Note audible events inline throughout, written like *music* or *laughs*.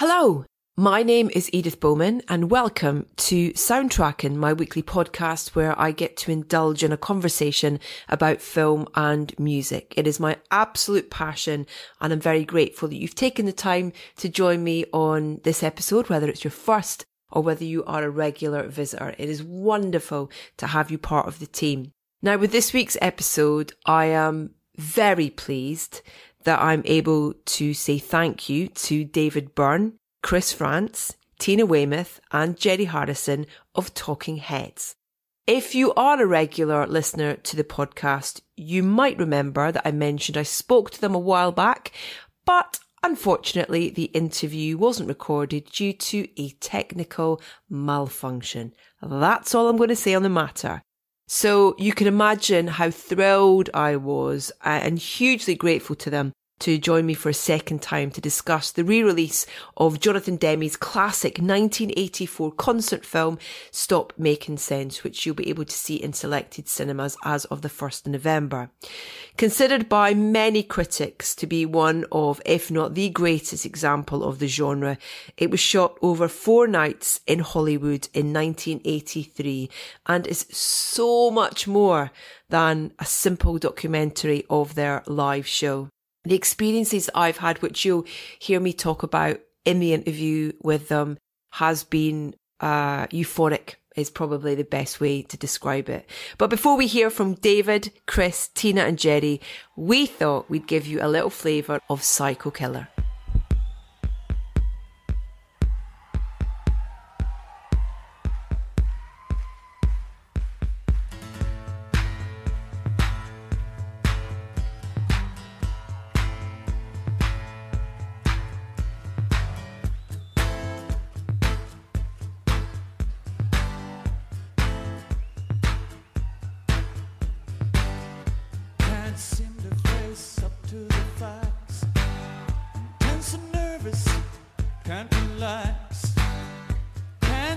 Hello, my name is Edith Bowman and welcome to Soundtracking, my weekly podcast where I get to indulge in a conversation about film and music. It is my absolute passion and I'm very grateful that you've taken the time to join me on this episode, whether it's your first or whether you are a regular visitor. It is wonderful to have you part of the team. Now with this week's episode, I am very pleased that I'm able to say thank you to David Byrne, Chris Frantz, Tina Weymouth, and Jerry Harrison of Talking Heads. If you are a regular listener to the podcast, you might remember that I mentioned I spoke to them a while back, but unfortunately the interview wasn't recorded due to a technical malfunction. That's all I'm going to say on the matter. So you can imagine how thrilled I was uh, and hugely grateful to them to join me for a second time to discuss the re-release of Jonathan Demme's classic 1984 concert film Stop Making Sense, which you'll be able to see in selected cinemas as of the 1st of November. Considered by many critics to be one of, if not the greatest example of the genre, it was shot over four nights in Hollywood in 1983 and is so much more than a simple documentary of their live show the experiences I've had, which you'll hear me talk about in the interview with them, has been uh, euphoric is probably the best way to describe it. But before we hear from David, Chris, Tina and Jerry, we thought we'd give you a little flavour of Psycho Killer.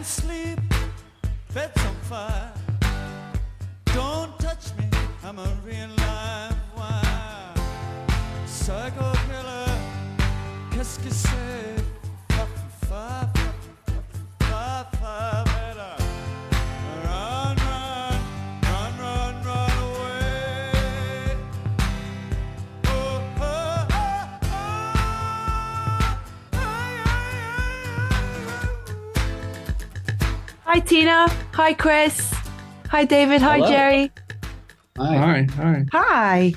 Can't sleep, bed's on fire. Don't touch me, I'm a real live wire. Psycho killer, qu'est-ce que c'est? Five, five, five, five, five. Hi, Tina. Hi, Chris. Hi, David. Hi, Hello. Jerry. Hi. Hi, hi. Hi.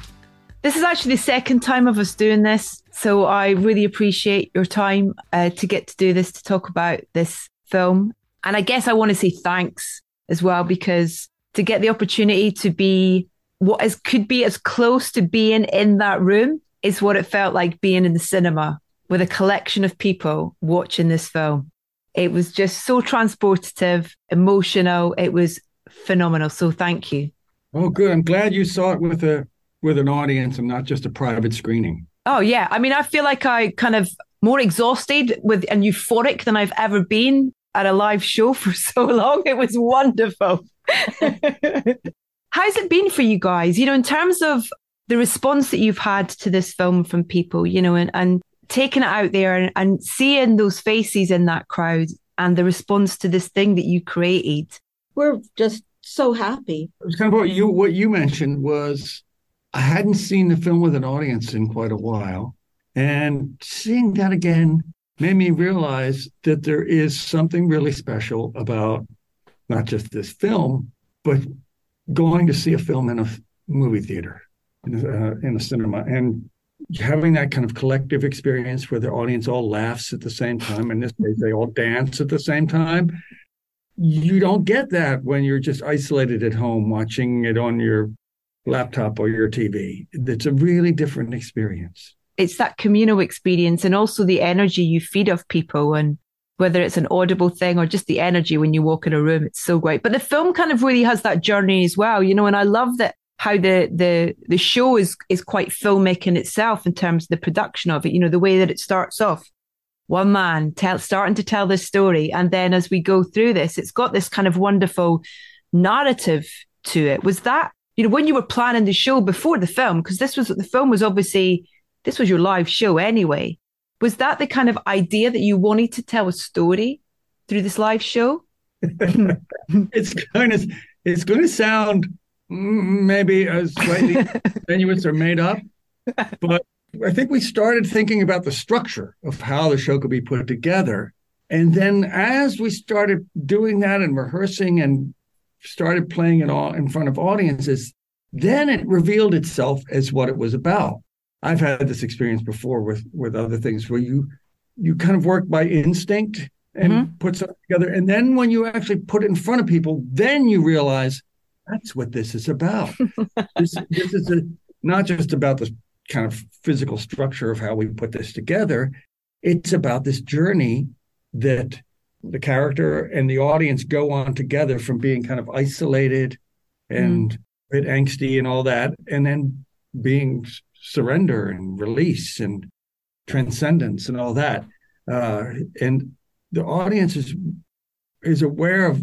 This is actually the second time of us doing this. So I really appreciate your time uh, to get to do this, to talk about this film. And I guess I want to say thanks as well, because to get the opportunity to be what is could be as close to being in that room is what it felt like being in the cinema with a collection of people watching this film. It was just so transportative, emotional. It was phenomenal. So thank you. Oh, good. I'm glad you saw it with a with an audience and not just a private screening. Oh yeah. I mean, I feel like I kind of more exhausted with and euphoric than I've ever been at a live show for *laughs* so long. It was wonderful. *laughs* How's it been for you guys? You know, in terms of the response that you've had to this film from people, you know, and, and taking it out there and, and seeing those faces in that crowd and the response to this thing that you created. We're just so happy. It was kind of what you what you mentioned was I hadn't seen the film with an audience in quite a while, and seeing that again made me realize that there is something really special about not just this film, but going to see a film in a movie theater, in a, uh, in a cinema, and having that kind of collective experience where the audience all laughs at the same time. In this case, they all dance at the same time. You don't get that when you're just isolated at home watching it on your laptop or your TV. It's a really different experience. It's that communal experience and also the energy you feed off people and whether it's an audible thing or just the energy when you walk in a room, it's so great. But the film kind of really has that journey as well, you know, and I love that how the the the show is is quite filmic in itself in terms of the production of it. You know, the way that it starts off, one man tell, starting to tell this story, and then as we go through this, it's got this kind of wonderful narrative to it. Was that you know when you were planning the show before the film? Because this was the film was obviously this was your live show anyway. Was that the kind of idea that you wanted to tell a story through this live show? *laughs* it's kind of it's going to sound maybe a slightly *laughs* tenuous or made up, but I think we started thinking about the structure of how the show could be put together. And then as we started doing that and rehearsing and started playing it all in front of audiences, then it revealed itself as what it was about. I've had this experience before with with other things where you you kind of work by instinct and mm-hmm. put something together. And then when you actually put it in front of people, then you realize that's what this is about. this, this is a, not just about the kind of physical structure of how we put this together. It's about this journey that the character and the audience go on together from being kind of isolated and mm. a bit angsty and all that, and then being surrender and release and transcendence and all that. Uh, and the audience is is aware of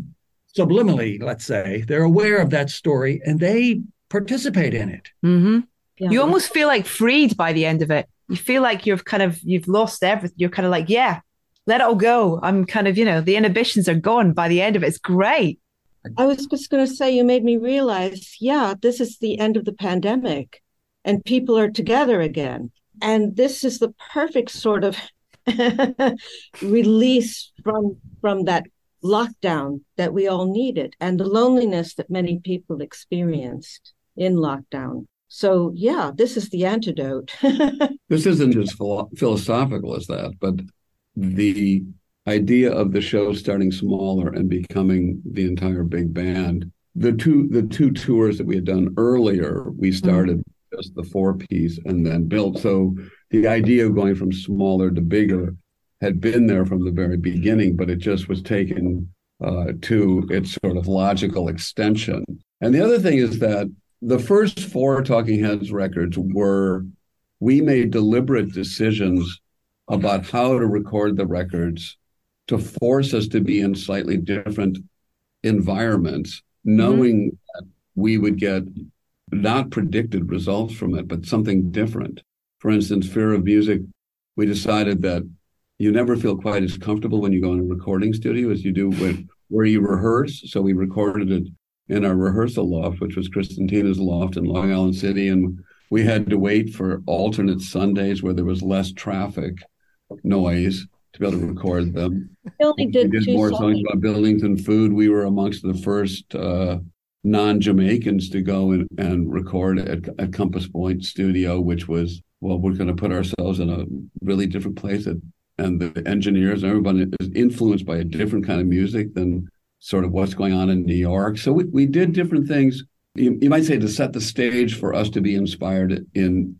subliminally, let's say, they're aware of that story and they participate in it. Mm-hmm. Yeah. You almost feel like freed by the end of it. You feel like you've kind of you've lost everything. You're kind of like, yeah, let it all go. I'm kind of, you know, the inhibitions are gone by the end of it. It's great. I was just going to say, you made me realize, yeah, this is the end of the pandemic and people are together again. And this is the perfect sort of *laughs* release from from that lockdown that we all needed and the loneliness that many people experienced in lockdown. So yeah, this is the antidote. *laughs* this isn't as philo- philosophical as that, but the idea of the show starting smaller and becoming the entire big band. The two the two tours that we had done earlier, we mm-hmm. started mm-hmm. just the four piece and then built. So the idea of going from smaller to bigger had been there from the very beginning, but it just was taken uh, to its sort of logical extension. And the other thing is that the first four Talking Heads records were we made deliberate decisions about how to record the records to force us to be in slightly different environments, knowing mm-hmm. that we would get not predicted results from it, but something different. For instance, Fear of Music, we decided that you never feel quite as comfortable when you go in a recording studio as you do when where you rehearse. So we recorded it in our rehearsal loft, which was Tina's loft in Long Island City, and we had to wait for alternate Sundays where there was less traffic noise to be able to record them. We only did, we did more songs about buildings and food. We were amongst the first uh, non-Jamaicans to go and, and record at, at Compass Point Studio, which was well, we're going to put ourselves in a really different place. At, and the engineers, and everybody is influenced by a different kind of music than sort of what's going on in New York. So we, we did different things. You, you might say to set the stage for us to be inspired in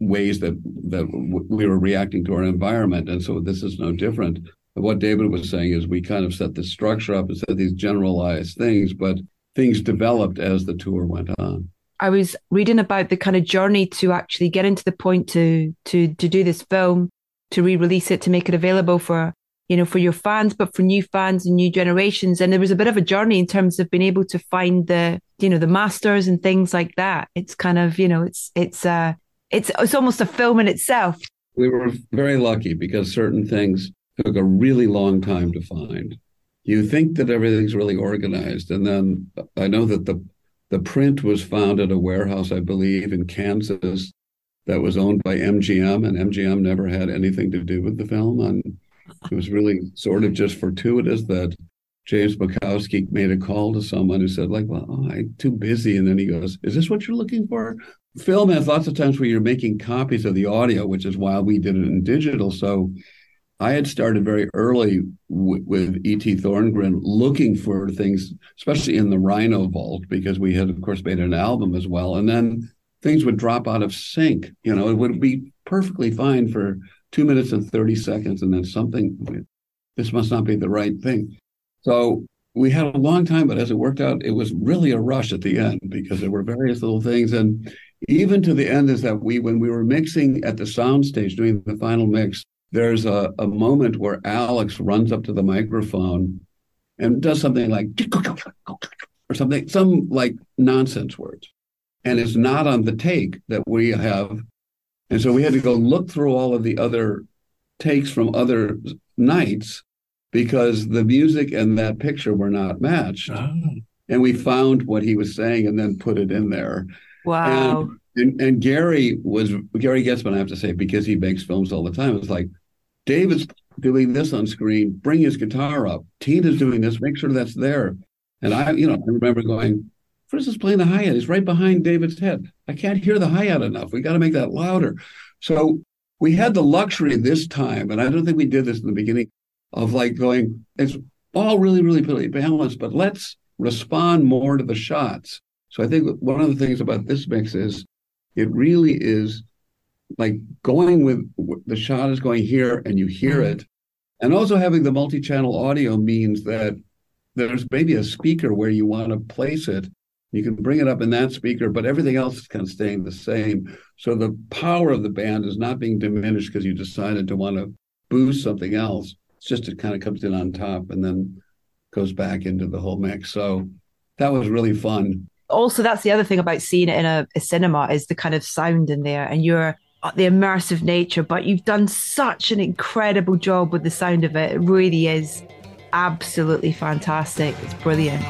ways that that we were reacting to our environment, and so this is no different. What David was saying is we kind of set the structure up and said these generalized things, but things developed as the tour went on. I was reading about the kind of journey to actually get into the point to to to do this film, to re-release it, to make it available for you know for your fans, but for new fans and new generations. And there was a bit of a journey in terms of being able to find the you know the masters and things like that. It's kind of you know it's it's uh it's it's almost a film in itself. We were very lucky because certain things took a really long time to find. You think that everything's really organized, and then I know that the the print was found at a warehouse, I believe, in Kansas that was owned by MGM, and MGM never had anything to do with the film. And it was really sort of just fortuitous that James Bukowski made a call to someone who said, like, well, oh, I'm too busy. And then he goes, Is this what you're looking for? Film has lots of times where you're making copies of the audio, which is why we did it in digital. So I had started very early w- with E.T. Thorngren looking for things, especially in the Rhino Vault, because we had, of course, made an album as well. And then things would drop out of sync. You know, it would be perfectly fine for two minutes and 30 seconds. And then something, this must not be the right thing. So we had a long time, but as it worked out, it was really a rush at the end because there were various little things. And even to the end is that we, when we were mixing at the sound stage, doing the final mix, there's a, a moment where Alex runs up to the microphone and does something like or something, some like nonsense words. And it's not on the take that we have. And so we had to go look through all of the other takes from other nights because the music and that picture were not matched. Oh. And we found what he was saying and then put it in there. Wow. And, and, and Gary was Gary Goetzman, I have to say, because he makes films all the time. It's like David's doing this on screen, bring his guitar up. Tina's doing this, make sure that's there. And I, you know, I remember going, Chris is playing the hi hat. He's right behind David's head. I can't hear the hi hat enough. We got to make that louder. So we had the luxury this time, and I don't think we did this in the beginning, of like going, it's all really, really, really balanced, but let's respond more to the shots. So I think one of the things about this mix is it really is like going with the shot is going here and you hear mm-hmm. it. And also having the multi channel audio means that there's maybe a speaker where you want to place it. You can bring it up in that speaker, but everything else is kind of staying the same. So the power of the band is not being diminished because you decided to want to boost something else. It's just it kind of comes in on top and then goes back into the whole mix. So that was really fun. Also, that's the other thing about seeing it in a, a cinema is the kind of sound in there, and you're uh, the immersive nature. But you've done such an incredible job with the sound of it. It really is absolutely fantastic. It's brilliant.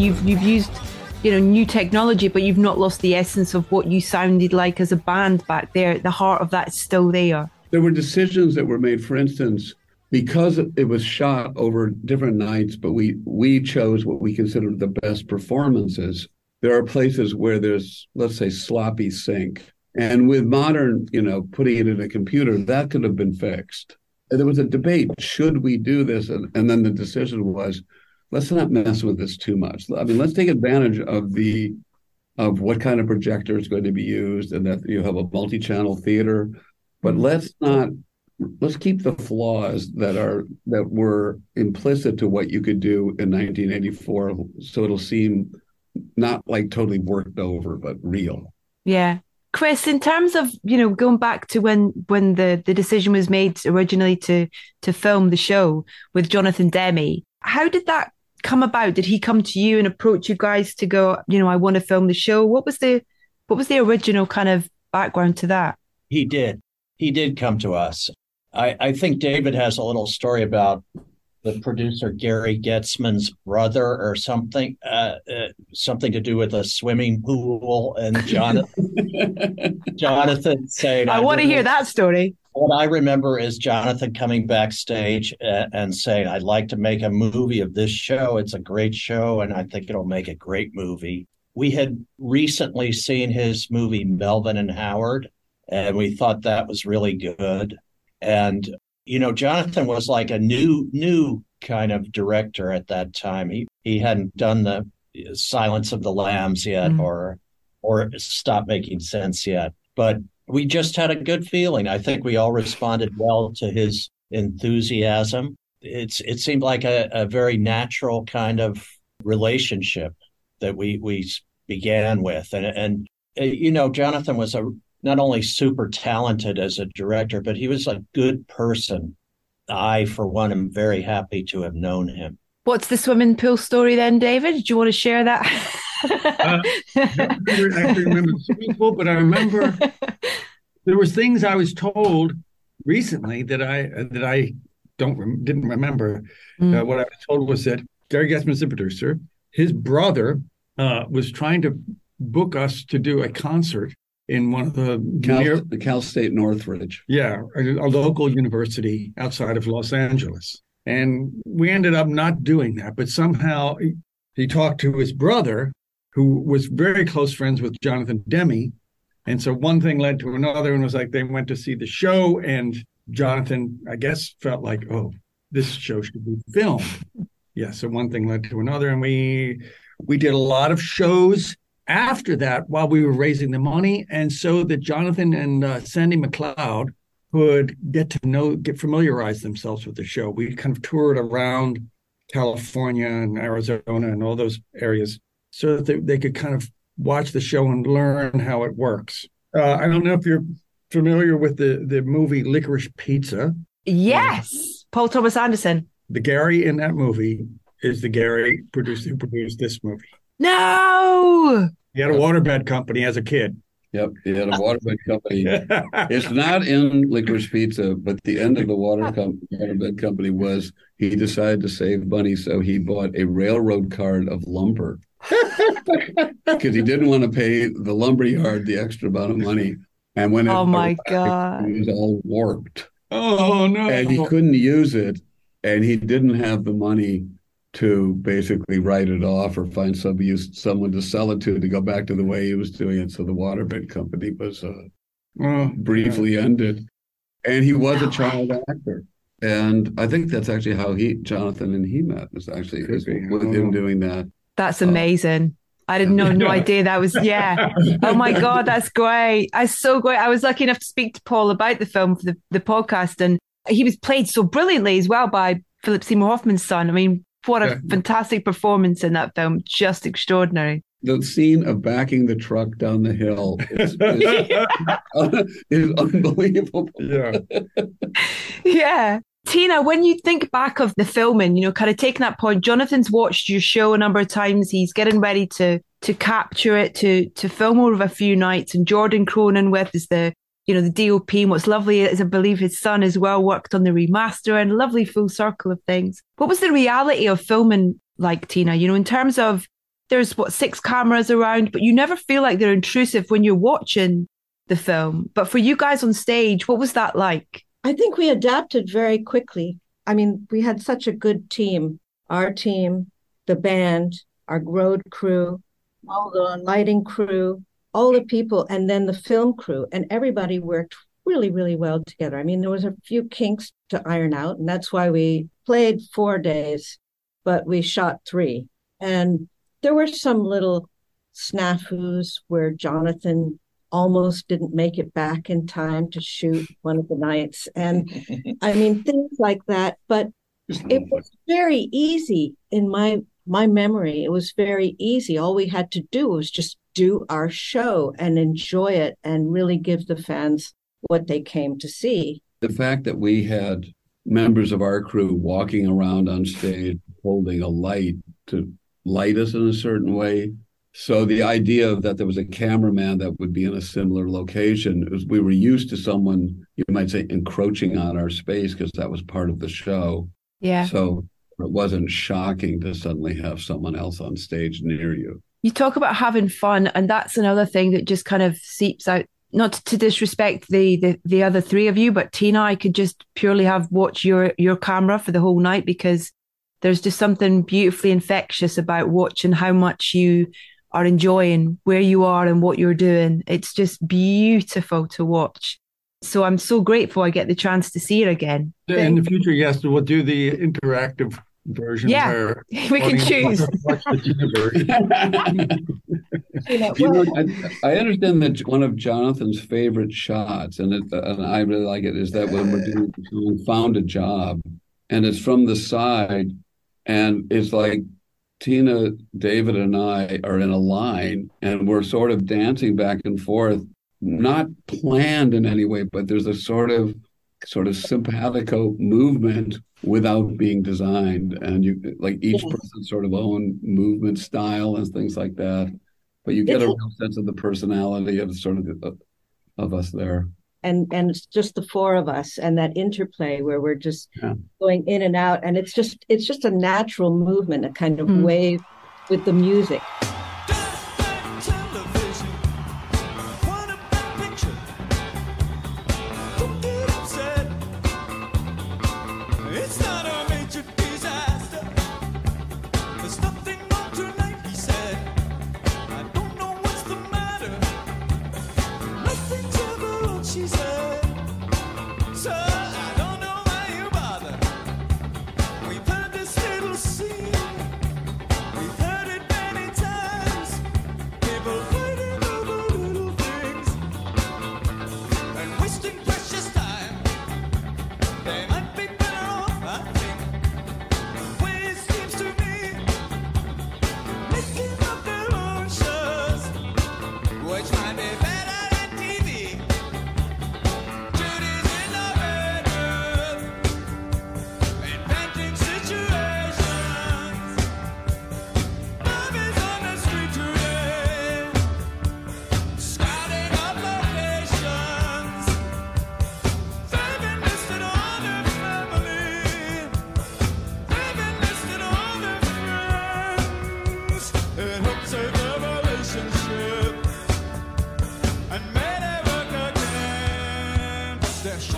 You've you've used you know new technology but you've not lost the essence of what you sounded like as a band back there. The heart of that's still there. There were decisions that were made for instance because it was shot over different nights but we we chose what we considered the best performances. There are places where there's let's say sloppy sync. And with modern you know putting it in a computer that could have been fixed. And there was a debate should we do this? And, and then the decision was let's not mess with this too much. I mean, let's take advantage of the of what kind of projector is going to be used and that you have a multi-channel theater, but let's not let's keep the flaws that are that were implicit to what you could do in 1984 so it'll seem not like totally worked over but real. Yeah. Chris, in terms of you know going back to when when the the decision was made originally to to film the show with Jonathan Demme, how did that come about? Did he come to you and approach you guys to go, you know, I want to film the show? What was the what was the original kind of background to that? He did. He did come to us. I, I think David has a little story about the producer Gary Goetzman's brother or something, uh, uh, something to do with a swimming pool, and *laughs* Jonathan, Jonathan saying, "I, I want to hear that story." What I remember is Jonathan coming backstage and, and saying, I'd like to make a movie of this show. It's a great show, and I think it'll make a great movie. We had recently seen his movie, Melvin and Howard, and we thought that was really good. And, you know, Jonathan was like a new, new kind of director at that time. He, he hadn't done the Silence of the Lambs yet mm-hmm. or or Stop Making Sense yet. But we just had a good feeling. I think we all responded well to his enthusiasm. It's it seemed like a, a very natural kind of relationship that we we began with, and and uh, you know, Jonathan was a not only super talented as a director, but he was a good person. I, for one, am very happy to have known him. What's the swimming pool story then, David? Do you want to share that? uh, I don't remember the swimming pool, but I remember *laughs* there was things I was told recently that I that I don't didn't remember. Mm. Uh, what I was told was that Gary Goetzman's the producer. His brother uh, was trying to book us to do a concert in one of the Cal, near, the Cal State Northridge. Yeah, a, a local university outside of Los Angeles. And we ended up not doing that, but somehow he, he talked to his brother, who was very close friends with Jonathan Demme. And so one thing led to another, and was like they went to see the show, and Jonathan, I guess, felt like, oh, this show should be filmed. Yeah, so one thing led to another, and we we did a lot of shows after that while we were raising the money, and so that Jonathan and uh, Sandy McLeod could get to know, get familiarize themselves with the show. We kind of toured around California and Arizona and all those areas so that they, they could kind of watch the show and learn how it works. Uh, I don't know if you're familiar with the, the movie Licorice Pizza. Yes, uh, Paul Thomas Anderson. The Gary in that movie is the Gary produced who produced this movie. No, he had a waterbed company as a kid. Yep, he had a waterbed company. *laughs* it's not in Licorice Pizza, but the end of the water com- waterbed company was he decided to save money, so he bought a railroad card of lumber because he didn't want to pay the lumber yard the extra amount of money. And when it, oh my god, it was all warped. Oh no! And he couldn't use it, and he didn't have the money to basically write it off or find some use, someone to sell it to to go back to the way he was doing it. So the waterbed company was uh, oh, briefly yeah. ended, and he was a child actor. And I think that's actually how he, Jonathan, and he met. Was actually with him doing that. That's uh, amazing. I didn't know, no *laughs* idea that was, yeah. Oh my God, that's great. I so great. I was lucky enough to speak to Paul about the film for the, the podcast, and he was played so brilliantly as well by Philip Seymour Hoffman's son. I mean, what a yeah. fantastic performance in that film. Just extraordinary. The scene of backing the truck down the hill is, *laughs* is, *laughs* is unbelievable. Yeah. yeah. Tina, when you think back of the filming, you know, kind of taking that point, Jonathan's watched your show a number of times. He's getting ready to to capture it, to to film over a few nights. And Jordan Cronenweth is the you know, the DOP. And what's lovely is I believe his son as well worked on the remaster and lovely full circle of things. What was the reality of filming like, Tina? You know, in terms of there's what six cameras around, but you never feel like they're intrusive when you're watching the film. But for you guys on stage, what was that like? I think we adapted very quickly. I mean, we had such a good team. Our team, the band, our road crew, all the lighting crew, all the people and then the film crew. And everybody worked really really well together. I mean there was a few kinks to iron out and that's why we played four days but we shot three. And there were some little snafus where jonathan almost didn't make it back in time to shoot one of the nights and i mean things like that but it was very easy in my my memory it was very easy all we had to do was just do our show and enjoy it and really give the fans what they came to see. The fact that we had members of our crew walking around on stage holding a light to light us in a certain way. So the idea that there was a cameraman that would be in a similar location was we were used to someone you might say encroaching on our space because that was part of the show. Yeah. So it wasn't shocking to suddenly have someone else on stage near you you talk about having fun, and that's another thing that just kind of seeps out. Not to disrespect the, the the other three of you, but Tina, I could just purely have watch your your camera for the whole night because there's just something beautifully infectious about watching how much you are enjoying where you are and what you're doing. It's just beautiful to watch. So I'm so grateful I get the chance to see it again. In the future, yes, we'll do the interactive version yeah, *laughs* we can choose. *laughs* you know, I, I, understand that one of Jonathan's favorite shots, and, it, uh, and I really like it, is that when we're doing someone found a job, and it's from the side, and it's like Tina, David, and I are in a line, and we're sort of dancing back and forth not planned in any way, but there's a sort of sort of simpatico movement without being designed, and you like each yes. person sort of own movement style and things like that. But you get it's, a real sense of the personality of sort of the, of us there and and it's just the four of us and that interplay where we're just yeah. going in and out and it's just it's just a natural movement a kind of mm. wave with the music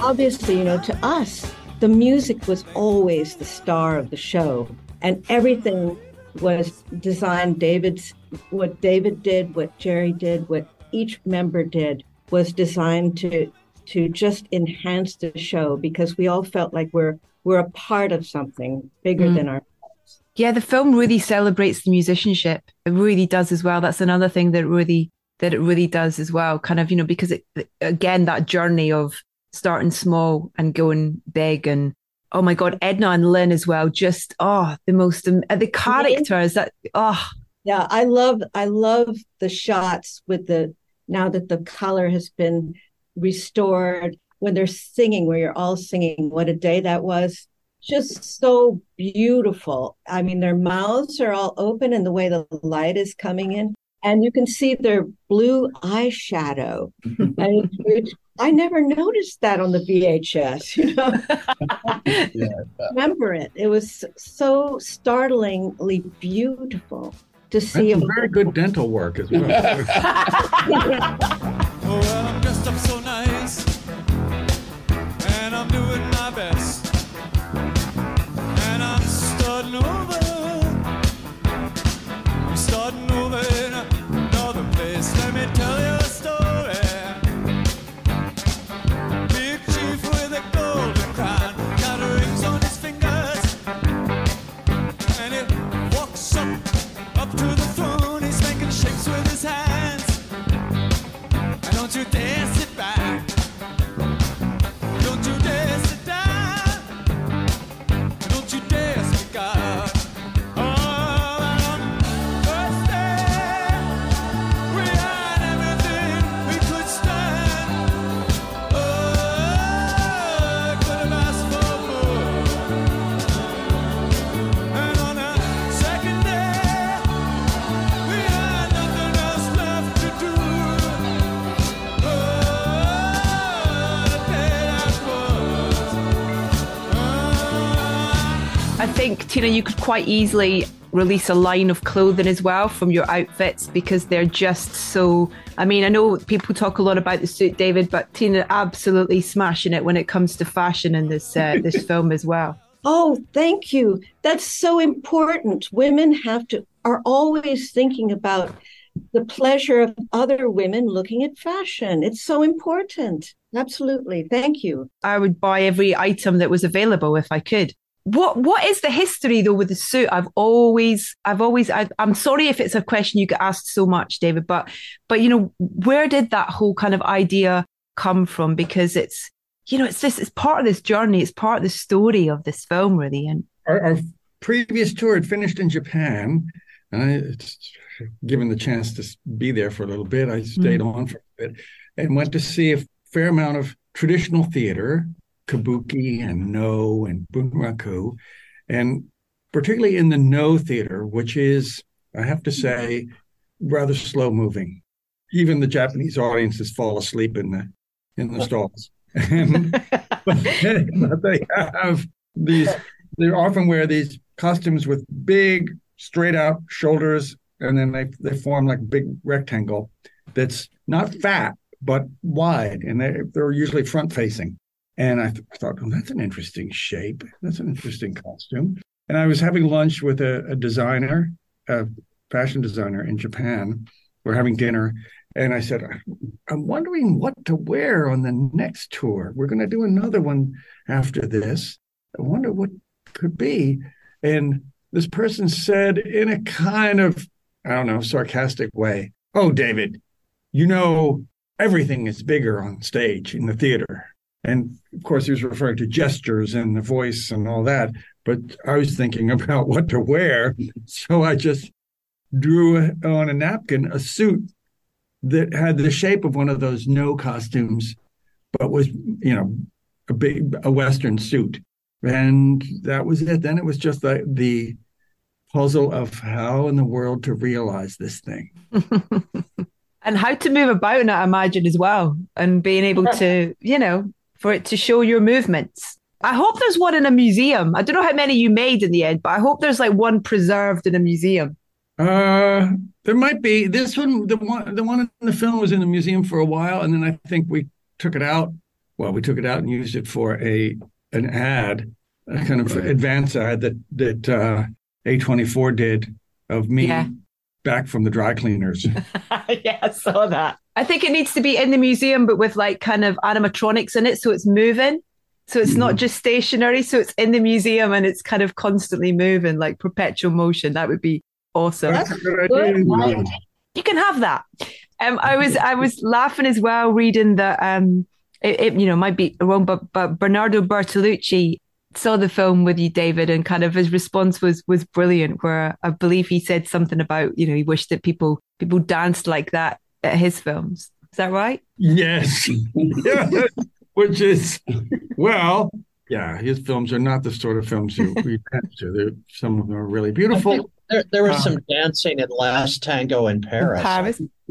obviously, you know, to us, the music was always the star of the show, and everything was designed. David's what David did, what Jerry did, what each member did was designed to to just enhance the show because we all felt like we're we're a part of something bigger mm. than ourselves. Yeah, the film really celebrates the musicianship. It really does as well. That's another thing that really that it really does as well. Kind of, you know, because it again that journey of starting small and going big and oh my god edna and lynn as well just oh the most the characters that oh yeah i love i love the shots with the now that the color has been restored when they're singing where you're all singing what a day that was just so beautiful i mean their mouths are all open and the way the light is coming in and you can see their blue eyeshadow *laughs* which I never noticed that on the VHS, you know. *laughs* yeah. *laughs* Remember it. It was so startlingly beautiful to see. That's very good dental work as well. oh, well, I'm dressed up so nice, and I'm doing my best, and I'm starting over. Think, Tina, you could quite easily release a line of clothing as well from your outfits because they're just so. I mean, I know people talk a lot about the suit, David, but Tina absolutely smashing it when it comes to fashion in this uh, this *laughs* film as well. Oh, thank you. That's so important. Women have to are always thinking about the pleasure of other women looking at fashion. It's so important. Absolutely. Thank you. I would buy every item that was available if I could what what is the history though with the suit? I've always i've always I, am sorry if it's a question you get asked so much david but but you know where did that whole kind of idea come from? Because it's you know it's this it's part of this journey. It's part of the story of this film really. And our, our previous tour had finished in japan and i given the chance to be there for a little bit i stayed mm. on for a bit and went to see a fair amount of traditional theater, kabuki and Noh and bunraku, and particularly in the Noh theater, which is, I have to say, rather slow moving. Even the Japanese audiences fall asleep in the in the stalls. *laughs* but they have these. They often wear these costumes with big, straight out shoulders, and then they they form like a big rectangle that's not fat but wide, and they, they're usually front facing. And I, th- I thought, oh, that's an interesting shape. That's an interesting costume. And I was having lunch with a, a designer, a fashion designer in Japan. We're having dinner, and I said, I'm wondering what to wear on the next tour. We're going to do another one after this. I wonder what could be. And this person said, in a kind of, I don't know, sarcastic way, Oh, David, you know, everything is bigger on stage in the theater. And of course, he was referring to gestures and the voice and all that. But I was thinking *laughs* about what to wear. So I just drew on a napkin a suit that had the shape of one of those Noh costumes, but was, you know, a big a Western suit. And that was it. Then it was just the the puzzle of how in the world to realize this thing. *laughs* and how to move about I imagine, as well. And being able to, you know, for it to show your movements. I hope there's one in a museum. I don't know how many you made in the end, but I hope there's like one preserved in a museum. Uh, there might be this one. The one, the one in the film was in the museum for a while, and then I think we took it out. Well, we took it out and used it for a an ad, a kind of right. advance ad that that uh, A24 did of me yeah. back from the dry cleaners. *laughs* yeah, I saw that. I think it needs to be in the museum, but with like kind of animatronics in it, so it's moving. So it's mm-hmm. not just stationary. So it's in the museum and it's kind of constantly moving, like perpetual motion. That would be awesome. You can have that. Um, I was I was laughing as well reading that um, it, it, you know might be wrong, but but Bernardo Bertolucci saw the film with you, David, and kind of his response was was brilliant. Where I believe he said something about you know he wished that people people danced like that at his films. Is that right? Yes. *laughs* Which is well, yeah, his films are not the sort of films you we tend to. They're, some of them are really beautiful. There, there was uh, some dancing at Last Tango in Paris. Paris. *laughs*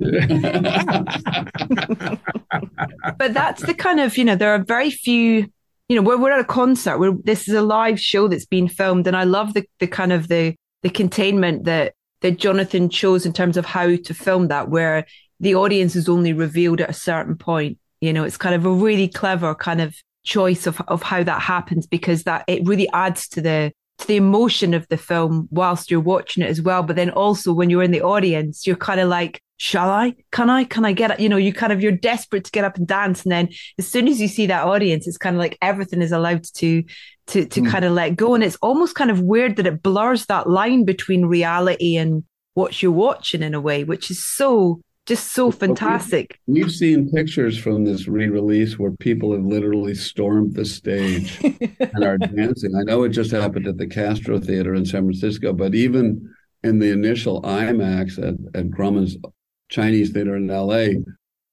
but that's the kind of you know there are very few you know we're, we're at a concert where this is a live show that's been filmed and i love the the kind of the the containment that that jonathan chose in terms of how to film that where the audience is only revealed at a certain point you know it's kind of a really clever kind of choice of of how that happens because that it really adds to the to the emotion of the film whilst you're watching it as well but then also when you're in the audience you're kind of like shall I? Can I? Can I get it? You know, you kind of you're desperate to get up and dance, and then as soon as you see that audience, it's kind of like everything is allowed to to to mm. kind of let go, and it's almost kind of weird that it blurs that line between reality and what you're watching in a way, which is so just so fantastic. We've, seen pictures from this re-release where people have literally stormed the stage *laughs* and are dancing. I know it just happened at the Castro Theater in San Francisco, but even in the initial IMAX at, at Grauman's Chinese theater in LA.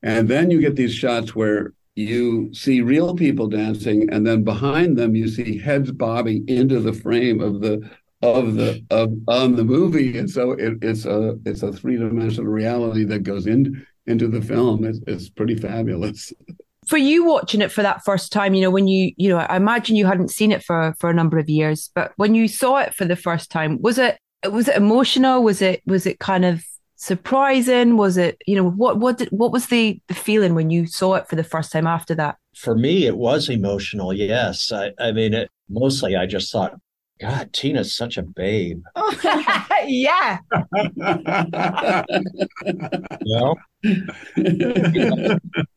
And then you get these shots where you see real people dancing, and then behind them you see heads bobbing into the frame of the of the of on the movie, and so it, it's a it's a three dimensional reality that goes in into the film. It's, it's pretty fabulous. For you watching it for that first time, you know, when you you know, I imagine you hadn't seen it for for a number of years, but when you saw it for the first time, was it was it emotional? Was it was it kind of surprising? Was it, you know, what what did, what was the, the feeling when you saw it for the first time after that? For me, it was emotional. Yes, I, I mean, it, mostly I just thought, God, Tina's such a babe. *laughs* yeah. you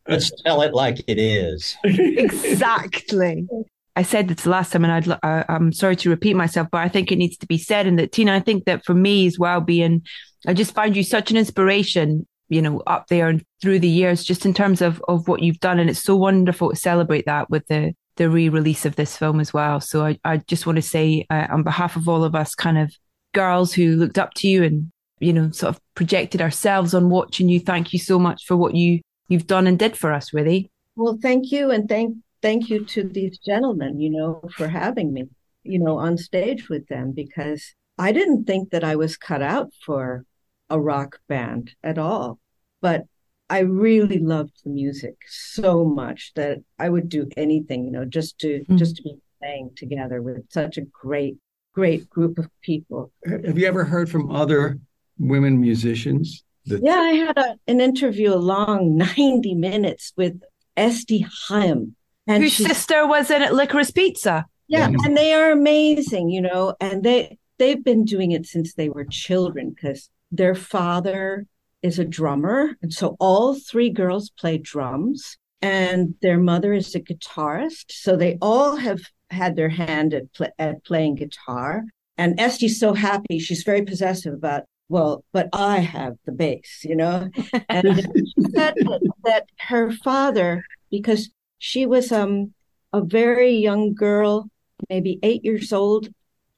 let's tell it like it is. Exactly. I said this last time, and I'd, uh, I'm sorry to repeat myself, but I think it needs to be said. And that Tina, I think that for me as well, being I just find you such an inspiration, you know, up there and through the years, just in terms of of what you've done. And it's so wonderful to celebrate that with the the re-release of this film as well. So I, I just want to say uh, on behalf of all of us kind of girls who looked up to you and, you know, sort of projected ourselves on watching you, thank you so much for what you you've done and did for us, really. Well, thank you, and thank thank you to these gentlemen, you know, for having me, you know, on stage with them because I didn't think that I was cut out for a rock band at all, but I really loved the music so much that I would do anything, you know, just to Mm. just to be playing together with such a great great group of people. Have you ever heard from other women musicians? That, Yeah, I had a, an interview, a long *laughs* 90 minutes with Este Haim. And Whose she's sister was in at Licorice Pizza? Yeah, Yeah. and they are amazing, you know, and they they've been doing it since they were children because their father is a drummer, and so all three girls play drums, and their mother is a guitarist, so they all have had their hand at pl- at playing guitar. And Este's so happy; she's very possessive about. Well, but I have the bass, you know. *laughs* And she said that, that her father, because she was um a very young girl, maybe eight years old,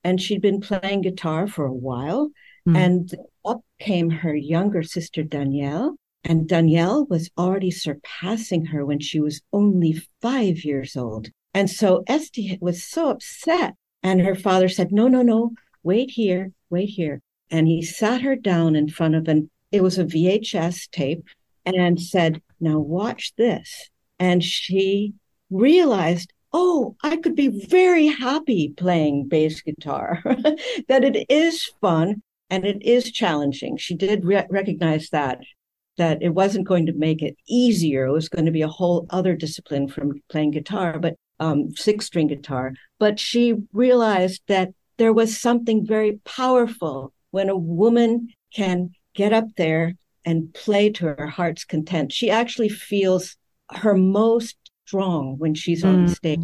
and she'd been playing guitar for a while. Hmm. And up came her younger sister, Danielle. And Danielle was already surpassing her when she was only five years old. And so Este was so upset. And her father said, No, no, no, wait here, wait here. And he sat her down in front of an, it was a VHS tape, and said, Now watch this. And she realized, oh, I could be very happy playing bass guitar, *laughs* that it is fun and it is challenging. She did re- recognize that that it wasn't going to make it easier. It was going to be a whole other discipline from playing guitar, but um, six string guitar. But she realized that there was something very powerful when a woman can get up there and play to her heart's content. She actually feels her most strong when she's on Mm. stage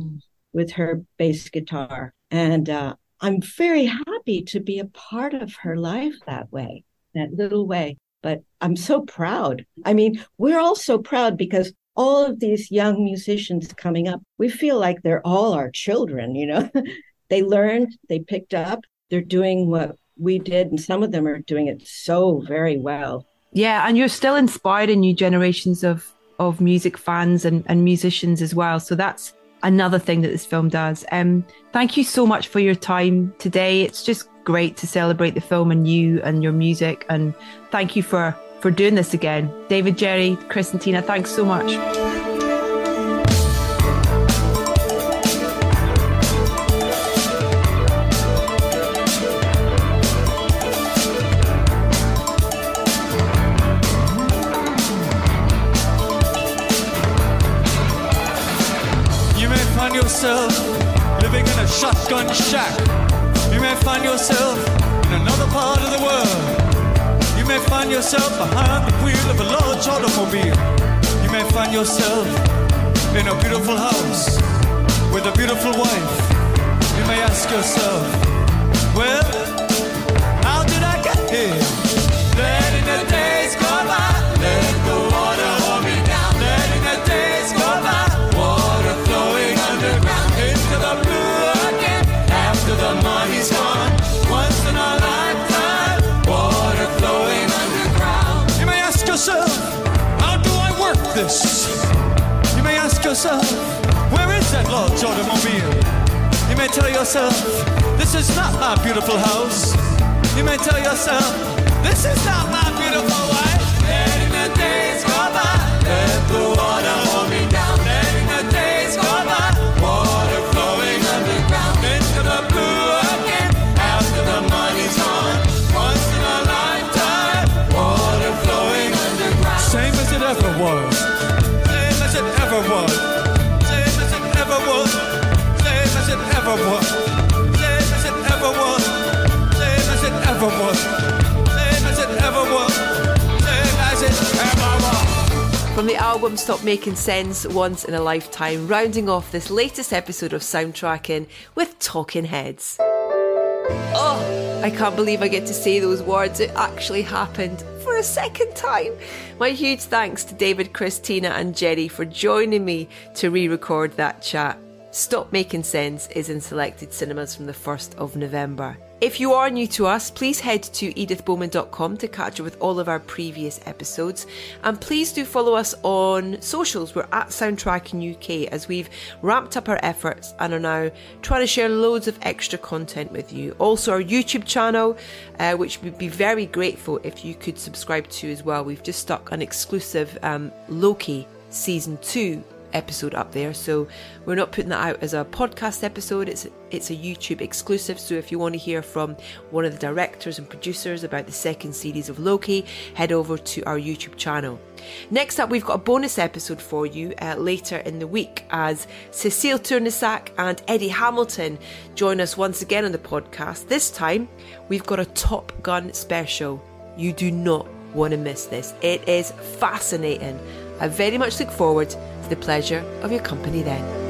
with her bass guitar. And uh, I'm very happy to be a part of her life that way, that little way. But I'm so proud. I mean, we're all so proud because all of these young musicians coming up, we feel like they're all our children, you know? *laughs* they learned, they picked up, they're doing what we did, and some of them are doing it so very well. Yeah, and you're still inspiring new generations of of music fans and, and musicians as well. So that's another thing that this film does. Um, thank you so much for your time today. It's just great to celebrate the film and you and your music. And thank you for for doing this again, David, Jerry, Chris, and Tina. Thanks so much. Find yourself living in a shotgun shack. You may find yourself in another part of the world. You may find yourself behind the wheel of a large automobile. You may find yourself in a beautiful house with a beautiful wife. You may ask yourself, well, You may tell yourself, this is not my beautiful house. You may tell yourself, this is not my beautiful wife. Letting the days go by, let the water was. Same as it ever was. Same as it ever was. Same as it ever was. Same as it ever was. From the album Stop Making Sense Once in a Lifetime, rounding off this latest episode of Soundtracking with Talking Heads. Oh, I can't believe I get to say those words. It actually happened for a second time. My huge thanks to David, Chris, Tina, and Jerry for joining me to re record that chat. Stop Making Sense is in selected cinemas from the 1st of November. If you are new to us, please head to edithbowman.com to catch up with all of our previous episodes. And please do follow us on socials. We're at Soundtracking UK as we've ramped up our efforts and are now trying to share loads of extra content with you. Also, our YouTube channel, uh, which we'd be very grateful if you could subscribe to as well. We've just stuck an exclusive um, Loki season 2 episode up there. So we're not putting that out as a podcast episode. It's it's a YouTube exclusive. So if you want to hear from one of the directors and producers about the second series of Loki, head over to our YouTube channel. Next up, we've got a bonus episode for you uh, later in the week as Cecile Tournesac and Eddie Hamilton join us once again on the podcast. This time, we've got a Top Gun special. You do not want to miss this. It is fascinating. I very much look forward the pleasure of your company then.